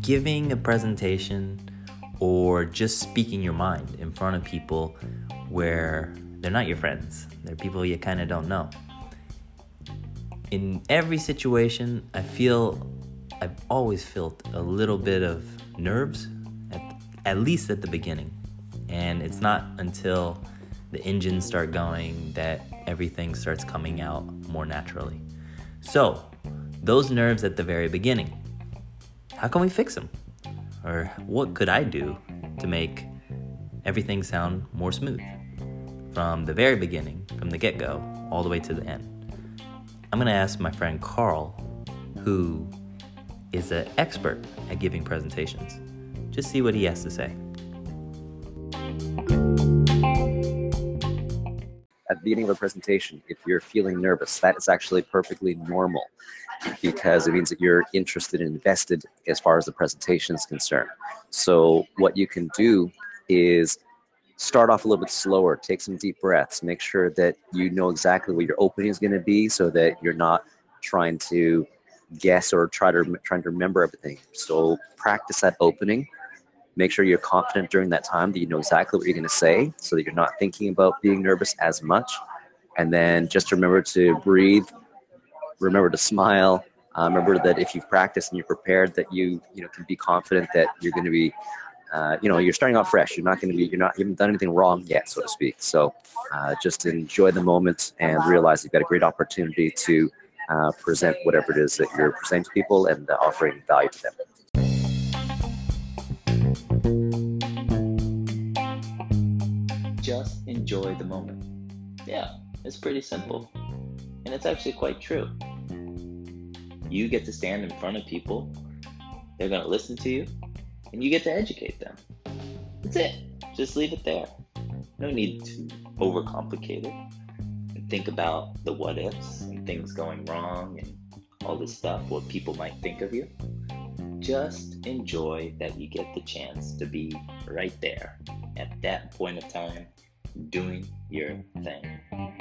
Giving a presentation or just speaking your mind in front of people where they're not your friends, they're people you kind of don't know. In every situation, I feel I've always felt a little bit of nerves, at, at least at the beginning. And it's not until the engines start going that everything starts coming out more naturally. So, those nerves at the very beginning, how can we fix them? Or what could I do to make everything sound more smooth? From the very beginning, from the get go, all the way to the end. I'm gonna ask my friend Carl, who is an expert at giving presentations. Just see what he has to say. At the beginning of a presentation, if you're feeling nervous, that is actually perfectly normal because it means that you're interested and invested as far as the presentation is concerned. So, what you can do is start off a little bit slower, take some deep breaths, make sure that you know exactly what your opening is going to be so that you're not trying to guess or try to trying to remember everything. So practice that opening. Make sure you're confident during that time that you know exactly what you're going to say so that you're not thinking about being nervous as much. And then just remember to breathe, remember to smile. Uh, remember that if you've practiced and you're prepared, that you you know can be confident that you're going to be, uh, you know, you're starting off fresh. You're not going to be, you're not, you haven't done anything wrong yet, so to speak. So uh, just enjoy the moment and realize you've got a great opportunity to uh, present whatever it is that you're presenting to people and offering value to them. Just enjoy the moment. Yeah, it's pretty simple. And it's actually quite true. You get to stand in front of people, they're going to listen to you, and you get to educate them. That's it. Just leave it there. No need to overcomplicate it and think about the what ifs and things going wrong and all this stuff, what people might think of you. Just enjoy that you get the chance to be right there at that point of time doing your thing.